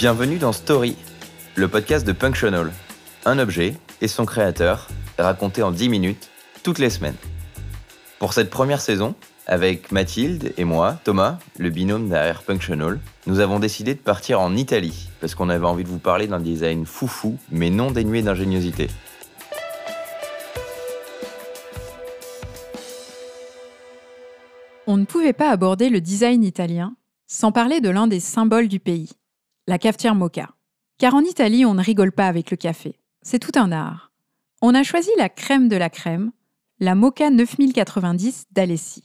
Bienvenue dans Story, le podcast de Punctional. Un objet et son créateur, raconté en 10 minutes, toutes les semaines. Pour cette première saison, avec Mathilde et moi, Thomas, le binôme derrière Punctional, nous avons décidé de partir en Italie, parce qu'on avait envie de vous parler d'un design foufou, mais non dénué d'ingéniosité. On ne pouvait pas aborder le design italien sans parler de l'un des symboles du pays, la cafetière mocha. Car en Italie, on ne rigole pas avec le café. C'est tout un art. On a choisi la crème de la crème, la Mocha 9090 d'Alessi.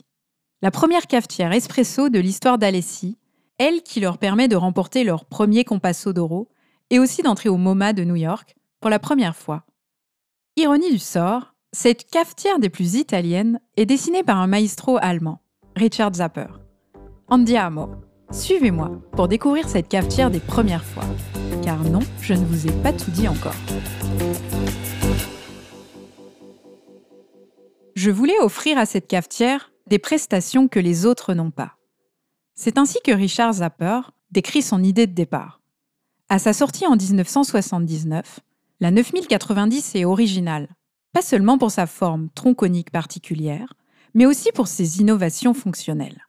La première cafetière espresso de l'histoire d'Alessi, elle qui leur permet de remporter leur premier Compasso d'Oro et aussi d'entrer au MoMA de New York pour la première fois. Ironie du sort, cette cafetière des plus italiennes est dessinée par un maestro allemand, Richard Zapper. Andiamo, suivez-moi pour découvrir cette cafetière des premières fois. Car non, je ne vous ai pas tout dit encore. Je voulais offrir à cette cafetière des prestations que les autres n'ont pas. C'est ainsi que Richard Zapper décrit son idée de départ. À sa sortie en 1979, la 9090 est originale, pas seulement pour sa forme tronconique particulière, mais aussi pour ses innovations fonctionnelles.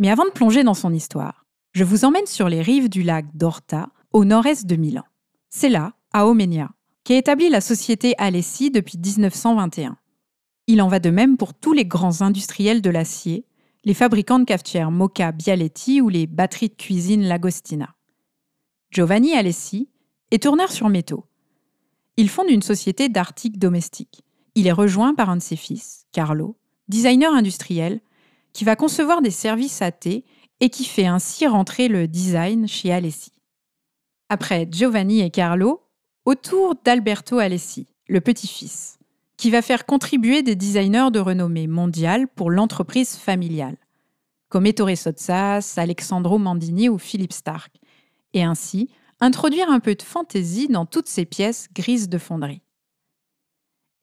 Mais avant de plonger dans son histoire, je vous emmène sur les rives du lac d'Orta, au nord-est de Milan. C'est là, à Omenia, qu'est établie la société Alessi depuis 1921. Il en va de même pour tous les grands industriels de l'acier, les fabricants de cafetières Moka Bialetti ou les batteries de cuisine Lagostina. Giovanni Alessi est tourneur sur métaux. Il fonde une société d'articles domestiques. Il est rejoint par un de ses fils, Carlo, designer industriel, qui va concevoir des services thé et qui fait ainsi rentrer le design chez Alessi. Après Giovanni et Carlo, autour d'Alberto Alessi, le petit-fils, qui va faire contribuer des designers de renommée mondiale pour l'entreprise familiale, comme Ettore Sotsas, Alexandro Mandini ou Philippe Stark, et ainsi introduire un peu de fantaisie dans toutes ces pièces grises de fonderie.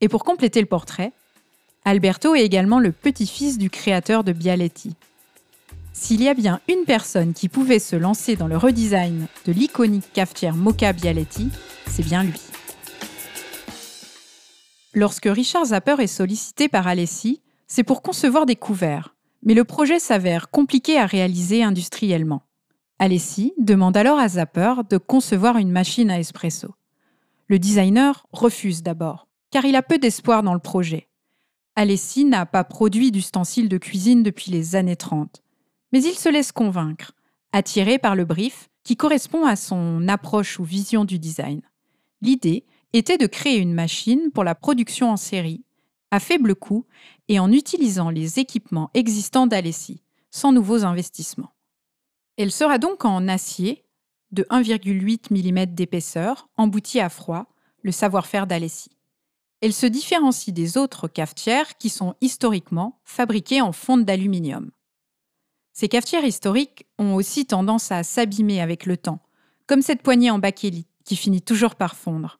Et pour compléter le portrait, Alberto est également le petit-fils du créateur de Bialetti. S'il y a bien une personne qui pouvait se lancer dans le redesign de l'iconique cafetière Mocha Bialetti, c'est bien lui. Lorsque Richard Zapper est sollicité par Alessi, c'est pour concevoir des couverts, mais le projet s'avère compliqué à réaliser industriellement. Alessi demande alors à Zapper de concevoir une machine à espresso. Le designer refuse d'abord, car il a peu d'espoir dans le projet. Alessi n'a pas produit d'ustensiles de cuisine depuis les années 30. Mais il se laisse convaincre, attiré par le brief qui correspond à son approche ou vision du design. L'idée était de créer une machine pour la production en série, à faible coût et en utilisant les équipements existants d'Alessi, sans nouveaux investissements. Elle sera donc en acier de 1,8 mm d'épaisseur, embouti à froid, le savoir-faire d'Alessi. Elle se différencie des autres cafetières qui sont historiquement fabriquées en fonte d'aluminium. Ces cafetières historiques ont aussi tendance à s'abîmer avec le temps, comme cette poignée en bakélite qui finit toujours par fondre.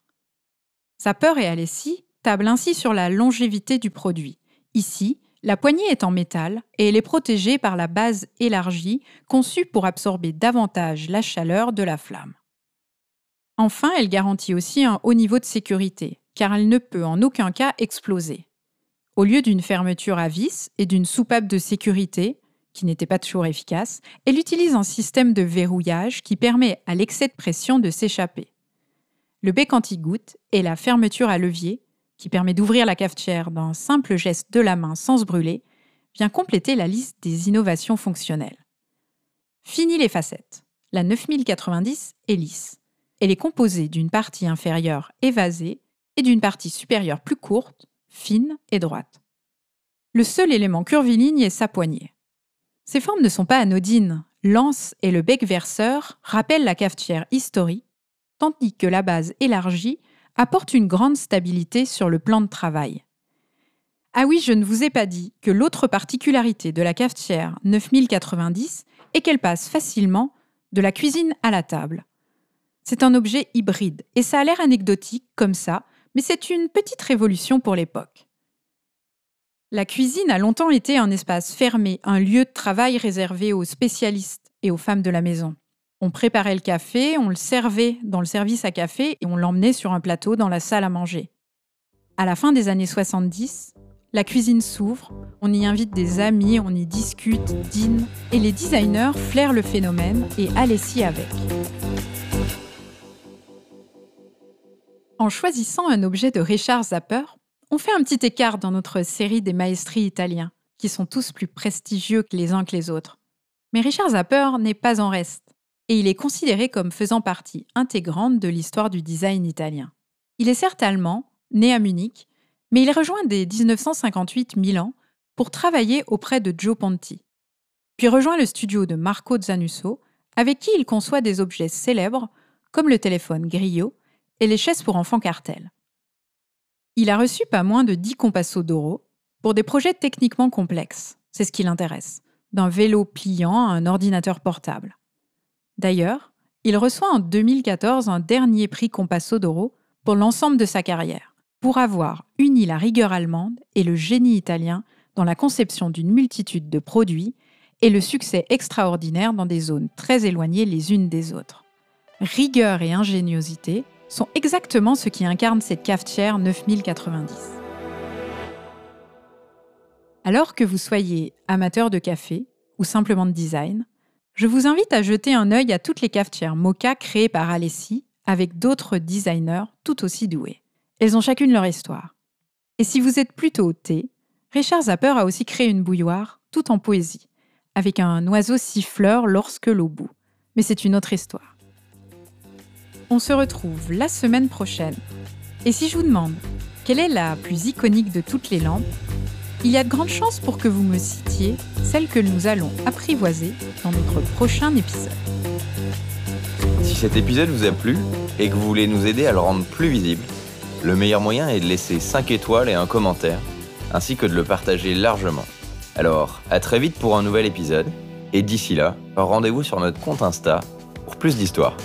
Sapeur et Alessi tablent ainsi sur la longévité du produit. Ici, la poignée est en métal et elle est protégée par la base élargie conçue pour absorber davantage la chaleur de la flamme. Enfin, elle garantit aussi un haut niveau de sécurité, car elle ne peut en aucun cas exploser. Au lieu d'une fermeture à vis et d'une soupape de sécurité, qui n'était pas toujours efficace, elle utilise un système de verrouillage qui permet à l'excès de pression de s'échapper. Le bec anti-goutte et la fermeture à levier, qui permet d'ouvrir la cafetière d'un simple geste de la main sans se brûler, vient compléter la liste des innovations fonctionnelles. Fini les facettes. La 9090 est lisse. Elle est composée d'une partie inférieure évasée et d'une partie supérieure plus courte, fine et droite. Le seul élément curviligne est sa poignée. Ces formes ne sont pas anodines. L'anse et le bec verseur rappellent la cafetière historique, tandis que la base élargie apporte une grande stabilité sur le plan de travail. Ah oui, je ne vous ai pas dit que l'autre particularité de la cafetière 9090 est qu'elle passe facilement de la cuisine à la table. C'est un objet hybride, et ça a l'air anecdotique comme ça, mais c'est une petite révolution pour l'époque. La cuisine a longtemps été un espace fermé, un lieu de travail réservé aux spécialistes et aux femmes de la maison. On préparait le café, on le servait dans le service à café et on l'emmenait sur un plateau dans la salle à manger. À la fin des années 70, la cuisine s'ouvre, on y invite des amis, on y discute, dîne, et les designers flairent le phénomène et Alessi avec. En choisissant un objet de Richard Zapper, on fait un petit écart dans notre série des maestries italiens, qui sont tous plus prestigieux que les uns que les autres. Mais Richard Zapper n'est pas en reste, et il est considéré comme faisant partie intégrante de l'histoire du design italien. Il est certes allemand, né à Munich, mais il rejoint dès 1958 Milan pour travailler auprès de Joe Ponti, puis rejoint le studio de Marco Zanusso, avec qui il conçoit des objets célèbres comme le téléphone Griot et les chaises pour enfants Cartel. Il a reçu pas moins de 10 compassos d'oro pour des projets techniquement complexes, c'est ce qui l'intéresse, d'un vélo pliant à un ordinateur portable. D'ailleurs, il reçoit en 2014 un dernier prix Compasso d'oro pour l'ensemble de sa carrière, pour avoir uni la rigueur allemande et le génie italien dans la conception d'une multitude de produits et le succès extraordinaire dans des zones très éloignées les unes des autres. Rigueur et ingéniosité sont exactement ce qui incarne cette cafetière 9090. Alors que vous soyez amateur de café ou simplement de design, je vous invite à jeter un œil à toutes les cafetières Mocha créées par Alessi avec d'autres designers tout aussi doués. Elles ont chacune leur histoire. Et si vous êtes plutôt thé, Richard Zapper a aussi créé une bouilloire tout en poésie, avec un oiseau siffleur lorsque l'eau bout. Mais c'est une autre histoire. On se retrouve la semaine prochaine. Et si je vous demande quelle est la plus iconique de toutes les lampes, il y a de grandes chances pour que vous me citiez celle que nous allons apprivoiser dans notre prochain épisode. Si cet épisode vous a plu et que vous voulez nous aider à le rendre plus visible, le meilleur moyen est de laisser 5 étoiles et un commentaire, ainsi que de le partager largement. Alors, à très vite pour un nouvel épisode, et d'ici là, rendez-vous sur notre compte Insta pour plus d'histoires.